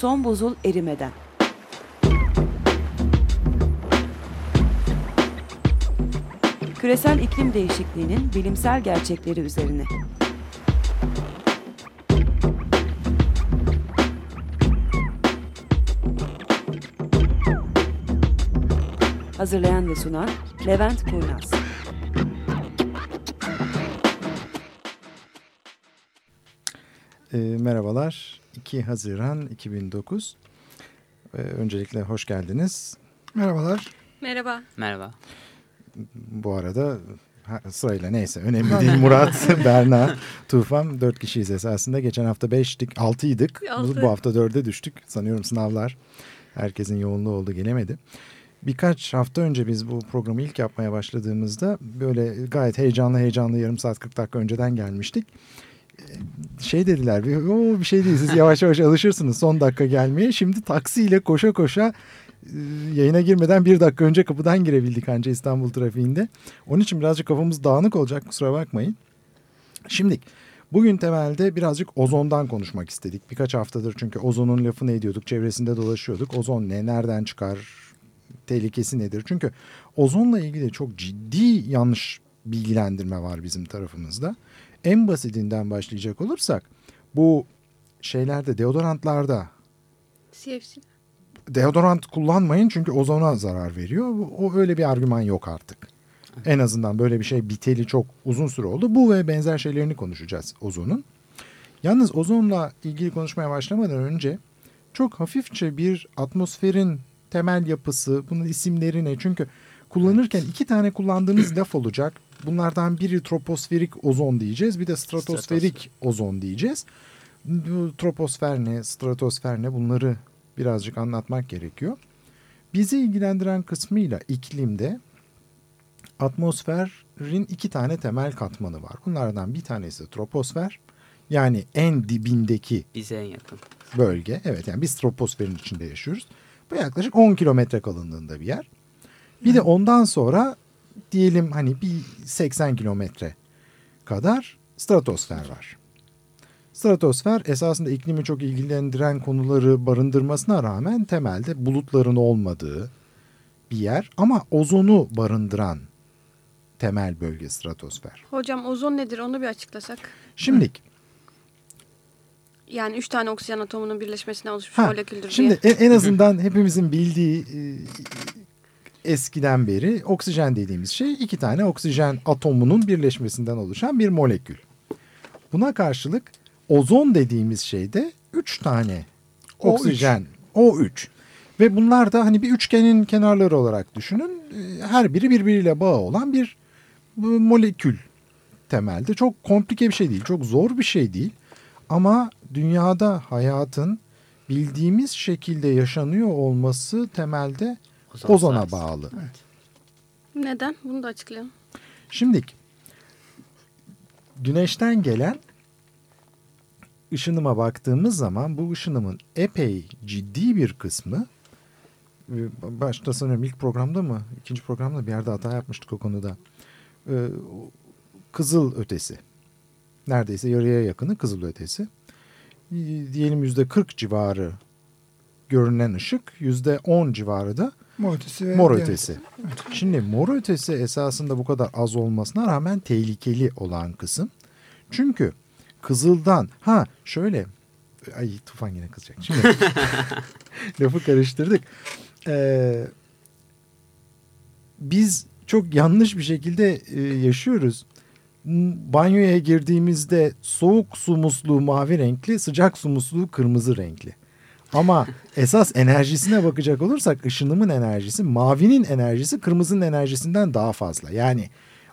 Son buzul erimeden. Küresel iklim değişikliğinin bilimsel gerçekleri üzerine. Hazırlayan ve sunan Levent Kurnaz. E, merhabalar. 2 Haziran 2009. E, öncelikle hoş geldiniz. Merhabalar. Merhaba. Merhaba. Bu arada sırayla neyse önemli değil. Murat, Berna, Tufan dört kişiyiz esasında. Geçen hafta 5'tik, 6'ydık. Bu, Altı. bu hafta 4'e düştük. Sanıyorum sınavlar herkesin yoğunluğu oldu gelemedi. Birkaç hafta önce biz bu programı ilk yapmaya başladığımızda böyle gayet heyecanlı heyecanlı yarım saat 40 dakika önceden gelmiştik. Şey dediler bir, "Oo, bir şey değil siz yavaş yavaş alışırsınız son dakika gelmeye. Şimdi taksiyle koşa koşa yayına girmeden bir dakika önce kapıdan girebildik anca İstanbul trafiğinde. Onun için birazcık kafamız dağınık olacak kusura bakmayın. Şimdi bugün temelde birazcık ozondan konuşmak istedik. Birkaç haftadır çünkü ozonun lafını ediyorduk, çevresinde dolaşıyorduk. Ozon ne, nereden çıkar, tehlikesi nedir? Çünkü ozonla ilgili çok ciddi yanlış bilgilendirme var bizim tarafımızda. En basitinden başlayacak olursak bu şeylerde deodorantlarda CFC. deodorant kullanmayın çünkü ozona zarar veriyor. O öyle bir argüman yok artık. En azından böyle bir şey biteli çok uzun süre oldu. Bu ve benzer şeylerini konuşacağız ozonun. Yalnız ozonla ilgili konuşmaya başlamadan önce çok hafifçe bir atmosferin temel yapısı, bunun isimleri ne? Çünkü kullanırken iki tane kullandığımız laf olacak. Bunlardan biri troposferik ozon diyeceğiz, bir de stratosferik ozon diyeceğiz. Troposfer ne, stratosfer ne bunları birazcık anlatmak gerekiyor. Bizi ilgilendiren kısmıyla iklimde atmosferin iki tane temel katmanı var. Bunlardan bir tanesi troposfer yani en dibindeki Bize en yakın. bölge. Evet yani biz troposferin içinde yaşıyoruz. Bu yaklaşık 10 kilometre kalınlığında bir yer. Bir de ondan sonra diyelim hani bir 80 kilometre kadar stratosfer var. Stratosfer esasında iklimi çok ilgilendiren konuları barındırmasına rağmen temelde bulutların olmadığı bir yer ama ozonu barındıran temel bölge stratosfer. Hocam ozon nedir onu bir açıklasak. Şimdilik Yani üç tane oksijen atomunun birleşmesinden oluşmuş Ha, moleküldür Şimdi diye. en, en azından hepimizin bildiği e, eskiden beri oksijen dediğimiz şey iki tane oksijen atomunun birleşmesinden oluşan bir molekül. Buna karşılık ozon dediğimiz şey de üç tane O3. oksijen O3. Ve bunlar da hani bir üçgenin kenarları olarak düşünün. E, Her biri birbiriyle bağı olan bir e, molekül temelde. Çok komplike bir şey değil, çok zor bir şey değil. Ama dünyada hayatın bildiğimiz şekilde yaşanıyor olması temelde Ozon ozona sayesinde. bağlı. Neden? Bunu da açıklayalım. Şimdi güneşten gelen ışınıma baktığımız zaman bu ışınımın epey ciddi bir kısmı e, başta sanıyorum ilk programda mı ikinci programda bir yerde hata yapmıştık o konuda E, kızıl ötesi neredeyse yarıya yakını kızıl ötesi E, diyelim yüzde 40 civarı görünen ışık yüzde 10 civarı da Mor ötesi ve Mor ötesi. Şimdi mor ötesi esasında bu kadar az olmasına rağmen tehlikeli olan kısım. Çünkü kızıldan ha şöyle ay tufan yine kızacak. Şimdi lafı karıştırdık. Ee, biz çok yanlış bir şekilde e, yaşıyoruz. Banyoya girdiğimizde soğuk su musluğu mavi renkli, sıcak su musluğu kırmızı renkli. Ama esas enerjisine bakacak olursak ışınımın enerjisi, mavinin enerjisi kırmızının enerjisinden daha fazla. Yani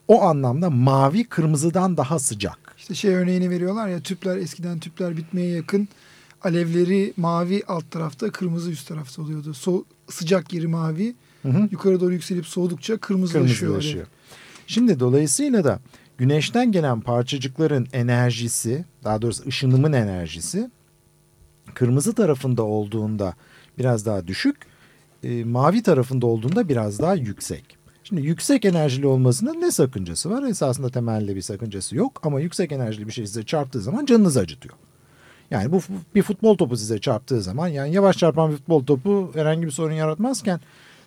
o anlamda mavi kırmızıdan daha sıcak. İşte şey örneğini veriyorlar ya tüpler eskiden tüpler bitmeye yakın alevleri mavi alt tarafta kırmızı üst tarafta oluyordu. So sıcak yeri mavi Hı hı. yukarı doğru yükselip soğudukça kırmızılaşıyor. Kırmızılaşıyor. Şimdi dolayısıyla da güneşten gelen parçacıkların enerjisi, daha doğrusu ışınımın enerjisi kırmızı tarafında olduğunda biraz daha düşük, e, mavi tarafında olduğunda biraz daha yüksek. Şimdi yüksek enerjili olmasının ne sakıncası var? Esasında temelde bir sakıncası yok ama yüksek enerjili bir şey size çarptığı zaman canınızı acıtıyor. Yani bu bir futbol topu size çarptığı zaman yani yavaş çarpan bir futbol topu herhangi bir sorun yaratmazken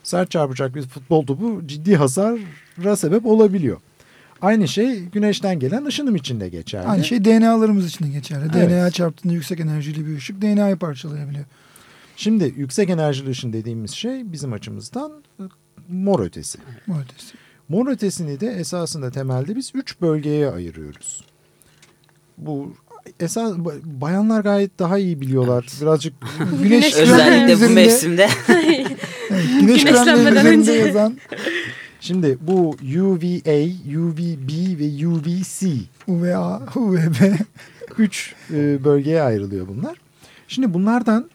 sert çarpacak bir futbol topu ciddi hasara sebep olabiliyor. Aynı şey güneşten gelen ışınım için de geçerli. Aynı şey DNA'larımız için de geçerli. Evet. DNA çarptığında yüksek enerjili bir ışık DNA'yı parçalayabiliyor. Şimdi yüksek enerjili ışın dediğimiz şey bizim açımızdan e, mor ötesi. Bu ötesi. Mor ötesini de esasında temelde biz üç bölgeye ayırıyoruz. Bu esas bayanlar gayet daha iyi biliyorlar. Birazcık Güneş Özellikle bu mevsimde Evet, güneş üzerinde önce. yazan şimdi bu UVA, UVB ve UVC UVA, UVB, üç e, bölgeye ayrılıyor bunlar. Şimdi bunlardan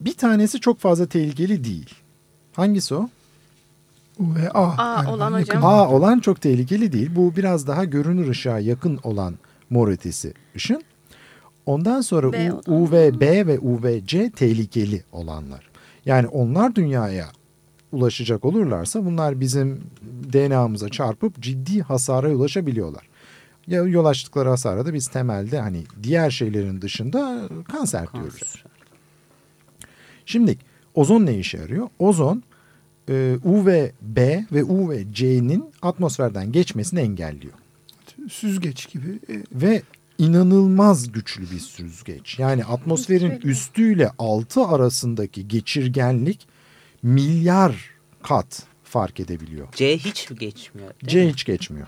bir tanesi çok fazla tehlikeli değil. Hangisi o? UVA. A galiba, olan yakın. hocam. A olan çok tehlikeli değil. Bu biraz daha görünür ışığa yakın olan mor ötesi ışın. Ondan sonra U-. UVB ve UVC tehlikeli olanlar. Yani onlar dünyaya ulaşacak olurlarsa bunlar bizim DNA'mıza çarpıp ciddi hasara ulaşabiliyorlar. Ya yol açtıkları hasara da biz temelde hani diğer şeylerin dışında kanser diyoruz. Kanser. Şimdi ozon ne işe yarıyor? Ozon e, UVB ve UVC'nin atmosferden geçmesini engelliyor. Süzgeç gibi. E, Ve inanılmaz güçlü bir süzgeç. Yani atmosferin üstüyle altı arasındaki geçirgenlik milyar kat fark edebiliyor. C hiç mi geçmiyor? C mi? hiç geçmiyor.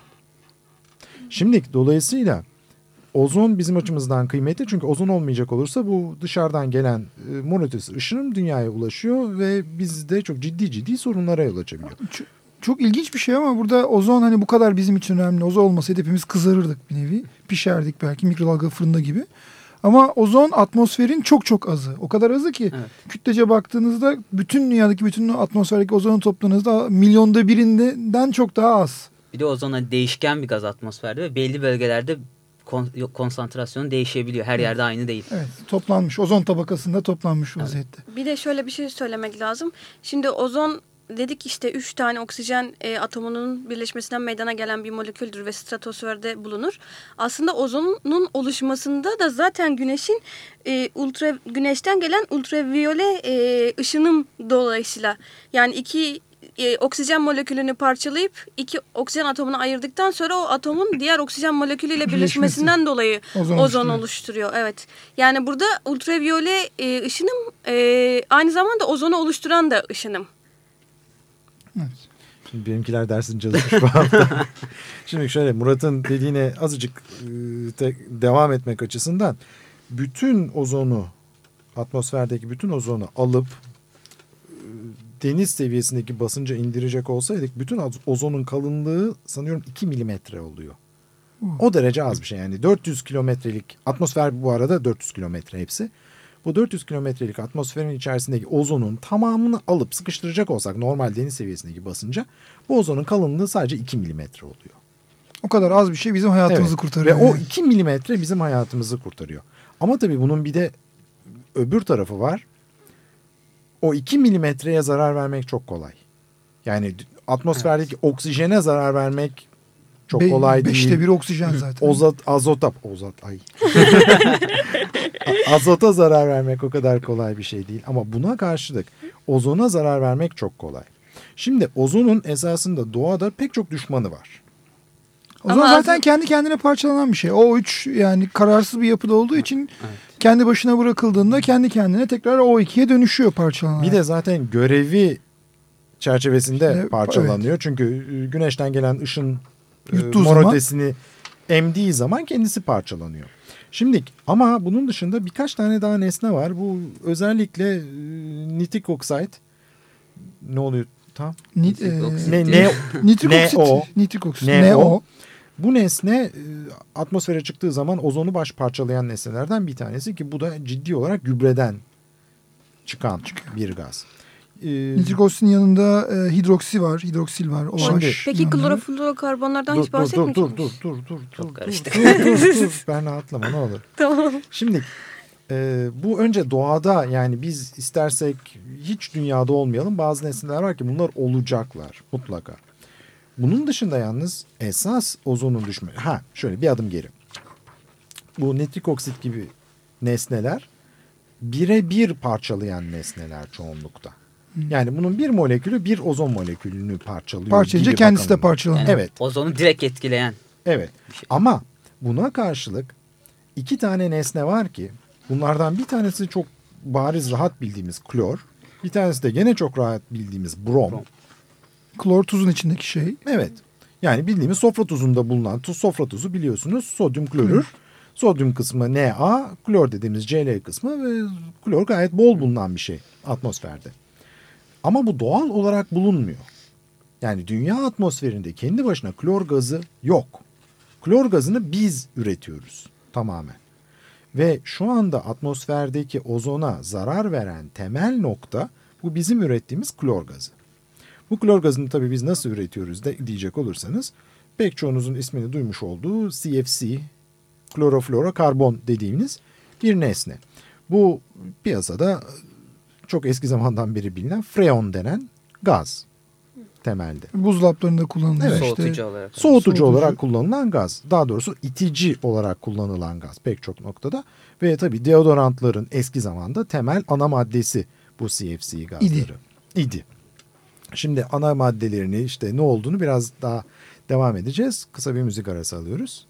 Şimdi dolayısıyla ozon bizim açımızdan kıymetli çünkü ozon olmayacak olursa bu dışarıdan gelen e, mor ötesi ışınım dünyaya ulaşıyor ve bizde çok ciddi ciddi sorunlara yol açabiliyor. ç- çok ilginç bir şey ama burada ozon hani bu kadar bizim için önemli. Ozon olmasaydı hepimiz kızarırdık bir nevi. Pişerdik belki mikrodalga fırında gibi. Ama ozon atmosferin çok çok azı. O kadar azı ki Evet. kütlece baktığınızda bütün dünyadaki bütün atmosferdeki ozonu topladığınızda milyonda birinden çok daha az. Bir de ozon hani değişken bir gaz atmosferde ve belli bölgelerde kon- konsantrasyonu değişebiliyor. Her yerde aynı değil. Evet toplanmış ozon tabakasında toplanmış vaziyette. Bir de şöyle bir şey söylemek lazım. Şimdi ozon dedik işte üç tane oksijen e, atomunun birleşmesinden meydana gelen bir moleküldür ve stratosferde bulunur. Aslında ozonun oluşmasında da zaten güneşin e, ultra güneşten gelen ultraviyole e, ışınım dolayısıyla yani iki e, oksijen molekülünü parçalayıp iki oksijen atomunu ayırdıktan sonra o atomun diğer oksijen molekülüyle Birleşmesi. birleşmesinden dolayı Ozon ozon, oluşturuyor. oluşturuyor. Evet. Yani burada ultraviyole e, ışınım e, aynı zamanda ozonu oluşturan da ışınım. Evet. Şimdi benimkiler dersini çalışmış bu hafta. Şimdi şöyle Murat'ın dediğine azıcık e, devam etmek açısından bütün ozonu atmosferdeki bütün ozonu alıp e, deniz seviyesindeki basınca indirecek olsaydık bütün ozonun kalınlığı sanıyorum 2 milimetre oluyor. O derece az bir şey yani 400 kilometrelik atmosfer bu arada 400 kilometre hepsi. Bu 400 kilometrelik atmosferin içerisindeki ozonun tamamını alıp sıkıştıracak olsak normal deniz seviyesindeki basınca bu ozonun kalınlığı sadece 2 milimetre oluyor. O kadar az bir şey bizim hayatımızı Evet. kurtarıyor. Ve o yani. 2 milimetre bizim hayatımızı kurtarıyor. Ama tabii bunun bir de öbür tarafı var. O 2 milimetreye zarar vermek çok kolay. Yani atmosferdeki oksijene zarar vermek çok Be- kolay değil. Beşte bir oksijen zaten. Ozat, azota, ozat, ay. Azota zarar vermek o kadar kolay bir şey değil. Ama buna karşılık ozona zarar vermek çok kolay. Şimdi ozonun esasında doğada pek çok düşmanı var. O zaman Ama zaten az- kendi kendine parçalanan bir şey. O üç yani kararsız bir yapıda olduğu için Evet. kendi başına bırakıldığında kendi kendine tekrar o ikiye dönüşüyor parçalanan. Bir de zaten görevi çerçevesinde İşte, parçalanıyor. Çünkü e, güneşten gelen ışın Yuttuğu mor zaman- emdiği zaman kendisi parçalanıyor. Şimdi ama bunun dışında birkaç tane daha nesne var. Bu özellikle e, nitik oksit ne oluyor tam? Nit, Nitrik e, oksit. Ne, ne nitrik oksit. o? Nitrik oksit. Ne Ne, o? o? Bu nesne e, atmosfere çıktığı zaman ozonu baş parçalayan nesnelerden bir tanesi ki bu da ciddi olarak gübreden çıkan bir gaz. E, Nitrik oksitin yanında e, hidroksi var. Hidroksil var. O Şimdi- var. Peki yanında. kloroflorokarbonlardan dur, hiç dur, dur, bahsetmiyor dur, musunuz? dur, dur, dur, dur, dur, karıştı. dur, dur, dur. Berna atlama ne olur. Tamam. Şimdi e, bu önce doğada yani biz istersek hiç dünyada olmayalım bazı nesneler var ki bunlar olacaklar mutlaka. Bunun dışında yalnız esas ozonun düşme. Ha şöyle bir adım geri. bu nitrik oksit gibi nesneler birebir parçalayan nesneler çoğunlukta. Yani bunun bir molekülü bir ozon molekülünü parçalıyor. Parçalayınca kendisi de bakımından. parçalanıyor. Yani Evet. Ozonu direkt etkileyen. Evet şey. ama buna karşılık iki tane nesne var ki bunlardan bir tanesi çok bariz rahat bildiğimiz klor. Bir tanesi de gene çok rahat bildiğimiz brom. Brom. Klor tuzun içindeki şey. Evet. Yani bildiğimiz sofra tuzunda bulunan tuz sofra tuzu biliyorsunuz sodyum klorür. Sodyum kısmı Na, klor dediğimiz Cl kısmı ve klor gayet bol bulunan bir şey atmosferde. Ama bu doğal olarak bulunmuyor. Yani dünya atmosferinde kendi başına klor gazı yok. Klor gazını biz üretiyoruz tamamen. Ve şu anda atmosferdeki ozona zarar veren temel nokta bu bizim ürettiğimiz klor gazı. Bu klor gazını tabii biz nasıl üretiyoruz de diyecek olursanız pek çoğunuzun ismini duymuş olduğu CFC, kloroflorokarbon dediğimiz bir nesne. Bu piyasada çok eski zamandan beri bilinen freon denen gaz temelde. Buzdolaplarında kullanılıyor Evet. işte. Soğutucu olarak. Soğutucu, Soğutucu. olarak kullanılan gaz. Daha doğrusu itici olarak kullanılan gaz pek çok noktada. Ve tabii deodorantların eski zamanda temel ana maddesi bu CFC gazları. İdi. İdi. Şimdi ana maddelerini işte ne olduğunu biraz daha devam edeceğiz. Kısa bir müzik arası alıyoruz.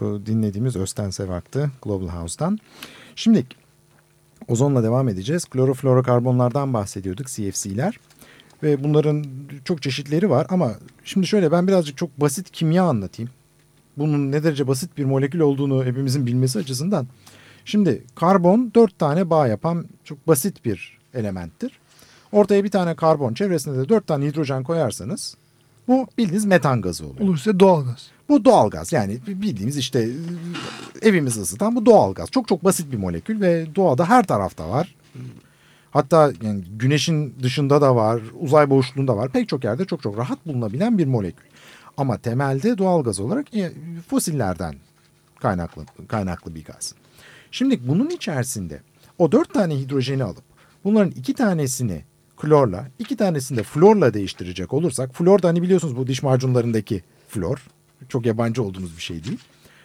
Dinlediğimiz Özten Sevak'tı Global House'dan. Şimdi ozonla devam edeceğiz. Kloroflorokarbonlardan bahsediyorduk CFC'ler. Ve bunların çok çeşitleri var ama şimdi şöyle ben birazcık çok basit kimya anlatayım. bunun ne derece basit bir molekül olduğunu hepimizin bilmesi açısından. Şimdi karbon dört tane bağ yapan çok basit bir elementtir. Ortaya bir tane karbon çevresinde de dört tane hidrojen koyarsanız bu bildiğiniz metan gazı oluyor. Olursa doğalgaz. Bu doğal gaz yani bildiğimiz işte evimizi ısıtan bu doğal gaz. Çok çok basit bir molekül ve doğada her tarafta var. Hatta yani güneşin dışında da var, uzay boşluğunda var. Pek çok yerde çok çok rahat bulunabilen bir molekül. Ama temelde doğal gaz olarak e, fosillerden kaynaklı kaynaklı bir gaz. Şimdi bunun içerisinde o dört tane hidrojeni alıp bunların iki tanesini klorla, iki tanesini de florla değiştirecek olursak, flor da hani biliyorsunuz bu diş macunlarındaki flor. Çok yabancı olduğumuz bir şey değil.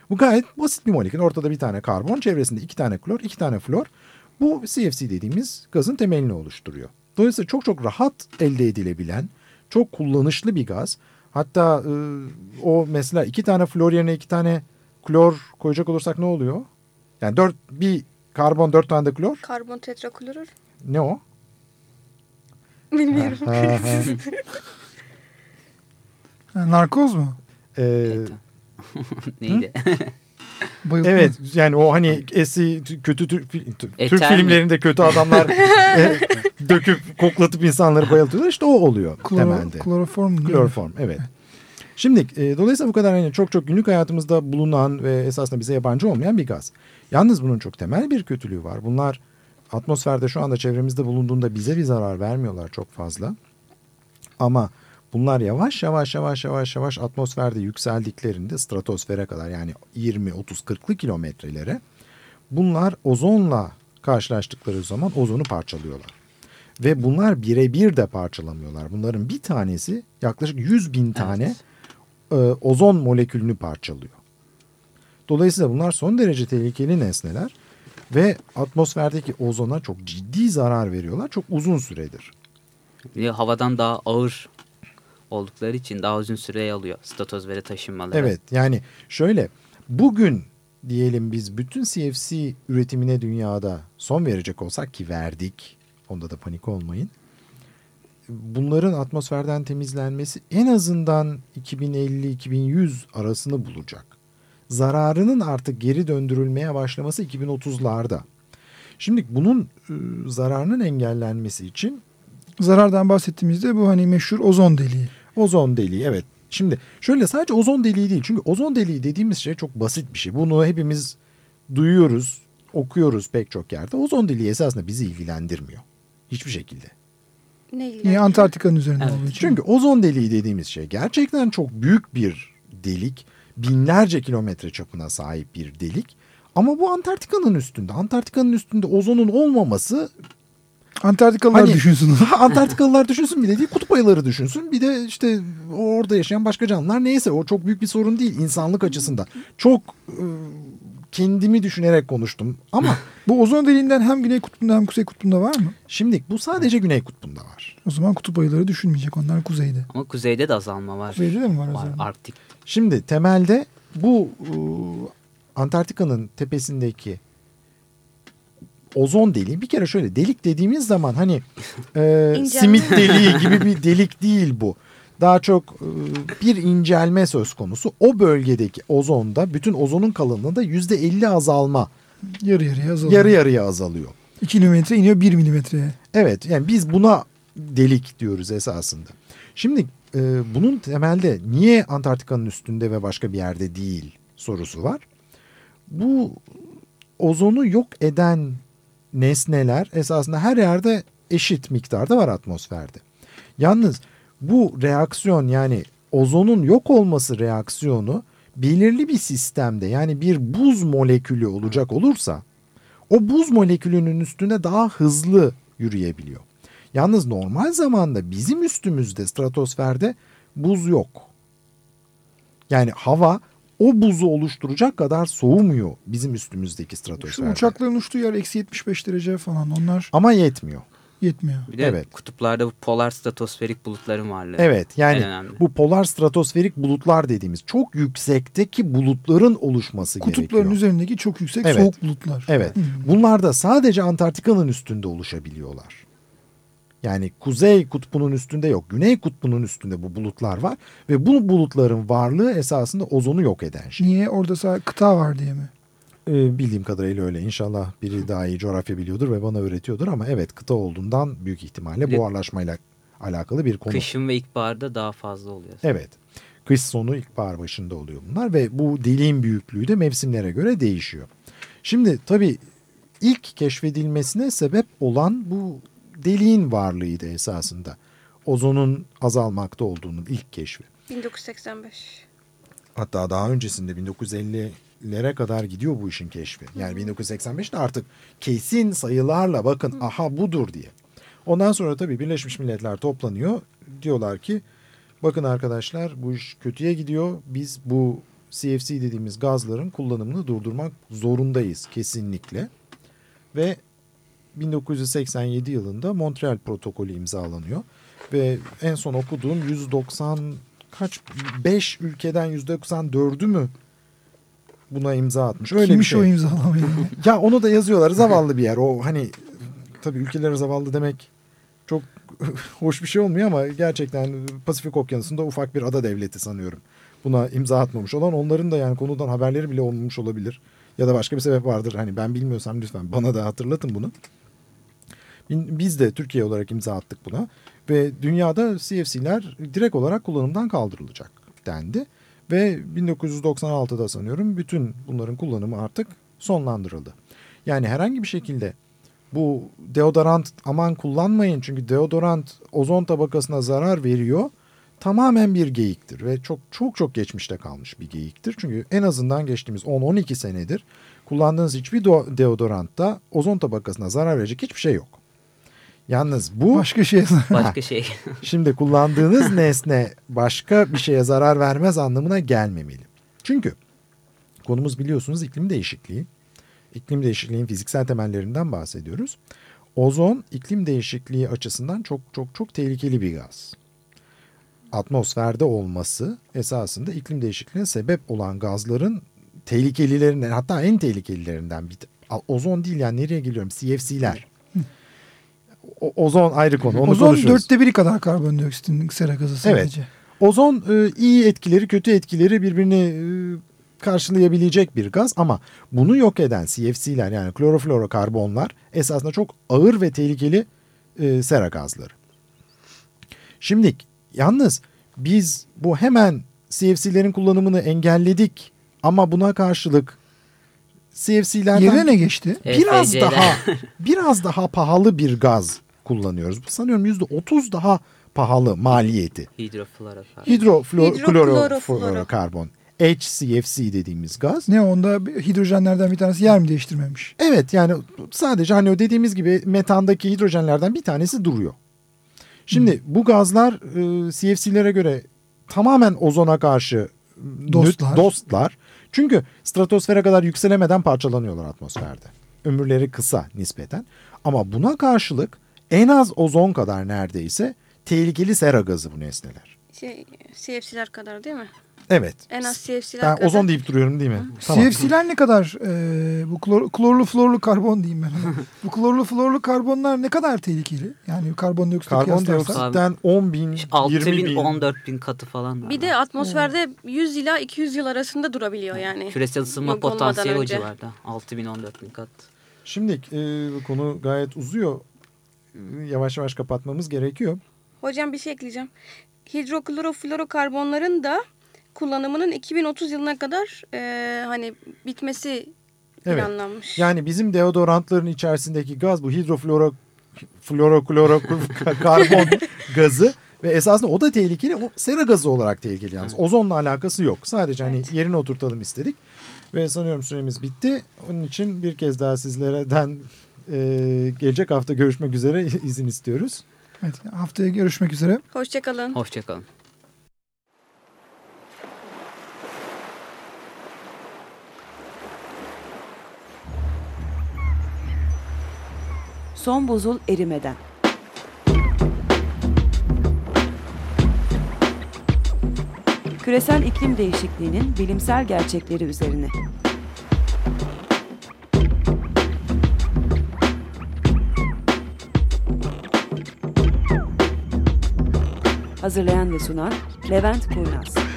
Bu gayet basit bir molekül. Ortada bir tane karbon, çevresinde iki tane klor, iki tane flor. Bu CFC dediğimiz gazın temelini oluşturuyor. Dolayısıyla çok çok rahat elde edilebilen, çok kullanışlı bir gaz. Hatta e, o mesela iki tane flor yerine iki tane klor koyacak olursak ne oluyor? Yani dört, bir karbon dört tane de klor. Karbon tetraklorür. Ne o? Bilmiyorum. Ha, ha. Ha, narkoz mu? Ee, Neydi? Bayıltma. evet yani o hani eski kötü Türk, Türk filmlerinde kötü adamlar e, döküp koklatıp insanları bayıltıyorlar. İşte o oluyor Kloro, temelde. kloroform. Kloroform evet. Şimdi e, dolayısıyla bu kadar hani çok çok günlük hayatımızda bulunan ve esasında bize yabancı olmayan bir gaz. Yalnız bunun çok temel bir kötülüğü var. Bunlar atmosferde şu anda çevremizde bulunduğunda bize bir zarar vermiyorlar çok fazla. Ama bunlar yavaş yavaş yavaş yavaş yavaş atmosferde yükseldiklerinde stratosfere kadar yani 20 30 40'lı kilometrelere bunlar ozonla karşılaştıkları zaman ozonu parçalıyorlar. Ve bunlar birebir de parçalamıyorlar. Bunların bir tanesi yaklaşık 100 bin tane e, ozon molekülünü parçalıyor. Dolayısıyla bunlar son derece tehlikeli nesneler ve atmosferdeki ozona çok ciddi zarar veriyorlar çok uzun süredir. De havadan daha ağır oldukları için daha uzun süre alıyor statosfere taşınmaları. Evet yani şöyle bugün diyelim biz bütün CFC üretimine dünyada son verecek olsak ki verdik. Onda da panik olmayın. Bunların atmosferden temizlenmesi en azından 2050-2100 arasını bulacak. Zararının artık geri döndürülmeye başlaması 2030'larda. Şimdi bunun e, zararının engellenmesi için Zarardan bahsettiğimizde bu hani meşhur ozon deliği. Ozon deliği evet. Şimdi şöyle sadece ozon deliği değil. Çünkü ozon deliği dediğimiz şey çok basit bir şey. Bunu hepimiz duyuyoruz, okuyoruz pek çok yerde. Ozon deliği esasında bizi ilgilendirmiyor. Hiçbir şekilde. Ne Niye ilgili? Antarktika'nın üzerinde Evet. olduğu için. Çünkü ozon deliği dediğimiz şey gerçekten çok büyük bir delik. Binlerce kilometre çapına sahip bir delik. Ama bu Antarktika'nın üstünde. Antarktika'nın üstünde ozonun olmaması Antarktikalılar Hani- düşünsün. Antarktikalılar düşünsün bir de değil kutup ayıları düşünsün. Bir de işte orada yaşayan başka canlılar neyse o çok büyük bir sorun değil insanlık açısından. Çok e, kendimi düşünerek konuştum ama bu ozon deliğinden hem güney kutbunda hem kuzey kutbunda var mı? şimdi bu sadece Güney Kutbu'nda var. O zaman kutup ayıları düşünmeyecek. Onlar kuzeyde. Ama kuzeyde de azalma var. Kuzeyde de mi var Var azalma? Arktik. Şimdi temelde bu e, Antarktika'nın tepesindeki ozon deliği bir kere şöyle delik dediğimiz zaman hani e, simit deliği gibi bir delik değil bu. Daha çok e, bir incelme söz konusu. O bölgedeki ozonda bütün ozonun kalınlığında yüzde elli azalma Yarı yarıya azalıyor. yarı yarıya azalıyor. 2 kilometre iniyor 1 milimetreye. Evet yani biz buna delik diyoruz esasında. Şimdi e, bunun temelde niye Antarktika'nın üstünde ve başka bir yerde değil sorusu var. Bu ozonu yok eden nesneler esasında her yerde eşit miktarda var atmosferde. Yalnız bu reaksiyon yani ozonun yok olması reaksiyonu belirli bir sistemde yani bir buz molekülü olacak olursa o buz molekülünün üstüne daha hızlı yürüyebiliyor. Yalnız normal zamanda bizim üstümüzde stratosferde buz yok. Yani hava o buzu oluşturacak kadar soğumuyor bizim üstümüzdeki Şu stratosferde. uçakların uçtuğu yer eksi 75 derece falan. Onlar Ama yetmiyor. Yetmiyor. Bir de Evet. kutuplarda bu polar stratosferik bulutların varlığı. Evet yani bu polar stratosferik bulutlar dediğimiz çok yüksekteki bulutların oluşması Kutupların gerekiyor. üzerindeki çok yüksek Evet. soğuk bulutlar. Evet. Hı. Bunlar da sadece Antarktika'nın üstünde oluşabiliyorlar. Yani kuzey kutbunun üstünde yok. Güney kutbunun üstünde bu bulutlar var. Ve bu bulutların varlığı esasında ozonu yok eden şey. Niye? Orada sadece kıta var diye mi? Ee, bildiğim kadarıyla öyle. İnşallah biri daha iyi coğrafya biliyordur ve bana öğretiyordur. Ama evet kıta olduğundan büyük ihtimalle buharlaşmayla alakalı bir konu. Kışın ve ilkbaharda daha fazla oluyor. Evet. Kış sonu ilkbahar başında oluyor bunlar ve bu deliğin büyüklüğü de mevsimlere göre değişiyor. Şimdi tabii ilk keşfedilmesine sebep olan bu deliğin varlığıydı esasında. Ozonun azalmakta olduğunun ilk keşfi. 1985. Hatta daha öncesinde 1950'lere kadar gidiyor bu işin keşfi. Yani 1985'te artık kesin sayılarla bakın aha budur diye. Ondan sonra tabii Birleşmiş Milletler toplanıyor. Diyorlar ki bakın arkadaşlar bu iş kötüye gidiyor. Biz bu CFC dediğimiz gazların kullanımını durdurmak zorundayız kesinlikle. Ve 1987 yılında Montreal protokolü imzalanıyor. Ve en son okuduğum 190 kaç 5 ülkeden 194'ü mü buna imza atmış. Öyle bir Kimmiş şey. o imzalamayı? Ya onu da yazıyorlar. Zavallı bir yer. O hani tabii ülkelere zavallı demek çok hoş bir şey olmuyor ama gerçekten Pasifik Okyanusu'nda ufak bir ada devleti sanıyorum. Buna imza atmamış olan onların da yani konudan haberleri bile olmamış olabilir. Ya da başka bir sebep vardır. Hani ben bilmiyorsam lütfen bana da hatırlatın bunu. Biz de Türkiye olarak imza attık buna. Ve dünyada CFC'ler direkt olarak kullanımdan kaldırılacak dendi. Ve 1996'da sanıyorum bütün bunların kullanımı artık sonlandırıldı. Yani herhangi bir şekilde bu deodorant aman kullanmayın çünkü deodorant ozon tabakasına zarar veriyor. Tamamen bir geyiktir ve çok çok çok geçmişte kalmış bir geyiktir. Çünkü en azından geçtiğimiz 10-12 senedir kullandığınız hiçbir do- deodorantta ozon tabakasına zarar verecek hiçbir şey yok. Yalnız bu Başka şey Başka şey. Şimdi kullandığınız nesne başka bir şeye zarar vermez anlamına gelmemeli. Çünkü konumuz biliyorsunuz iklim değişikliği. İklim değişikliğinin fiziksel temellerinden bahsediyoruz. Ozon iklim değişikliği açısından çok çok çok tehlikeli bir gaz. Atmosferde olması esasında iklim değişikliğine sebep olan gazların tehlikelilerinden hatta en tehlikelilerinden bir ozon değil yani nereye geliyorum CFC'ler. Ozon ayrı konu onu Ozon dörtte biri kadar karbondioksitin sera gazı sadece. Ozon e, iyi etkileri kötü etkileri birbirini e, karşılayabilecek bir gaz ama bunu yok eden CFC'ler yani kloroflorokarbonlar esasında çok ağır ve tehlikeli e, sera gazları. Şimdi yalnız biz bu hemen CFC'lerin kullanımını engelledik ama buna karşılık CFC'lerden Yerine ne geçti? biraz daha biraz daha pahalı bir gaz kullanıyoruz. Sanıyorum yüzde otuz daha pahalı maliyeti. Hidrofluorokarbon. Hidrofluorokarbon. HCFC dediğimiz gaz. Ne onda bir- hidrojenlerden bir tanesi yer mi değiştirmemiş? Evet yani sadece hani o dediğimiz gibi metandaki hidrojenlerden bir tanesi duruyor. Şimdi bu gazlar e, CFC'lere göre tamamen ozona karşı nüt- Dostlar. dostlar. Çünkü stratosfere kadar yükselemeden parçalanıyorlar atmosferde. Ömürleri kısa nispeten. Ama buna karşılık en az ozon kadar neredeyse tehlikeli sera gazı bu nesneler. Şey, CFC'ler kadar değil mi? Evet. En az CFC'ler Ben kadar. ozon deyip duruyorum değil mi? Tamam. CFC'ler ne kadar e, bu klor, klorlu florlu karbon diyeyim ben. bu klorlu florlu karbonlar ne kadar tehlikeli? Yani karbondioksit kıyaslarsak. Karbondioksitten 10 bin, 6 20 bin, bin. 14 bin katı falan var. Bir de atmosferde 100 ila 200 yıl arasında durabiliyor yani. Küresel ısınma potansiyeli o civarda. 6 bin 14 bin kat. Şimdi e, bu konu gayet uzuyor. Yavaş yavaş kapatmamız gerekiyor. Hocam bir şey ekleyeceğim. Hidrokloroflorokarbonların da kullanımının 2030 yılına kadar e, hani bitmesi Evet. planlanmış. Yani bizim deodorantların içerisindeki gaz bu hidrofloro gazı ve esasında o da tehlikeli. O sera gazı olarak tehlikeli yalnız. Ozonla alakası yok. Sadece hani yerine oturtalım istedik. Ve sanıyorum süremiz bitti. Onun için bir kez daha sizlerden e, gelecek hafta görüşmek üzere izin istiyoruz. Evet, haftaya görüşmek üzere. Hoşçakalın. Hoşçakalın. Son buzul erimeden. Küresel iklim değişikliğinin bilimsel gerçekleri üzerine. Hazırlayan ve sunan Levent Kurnaz.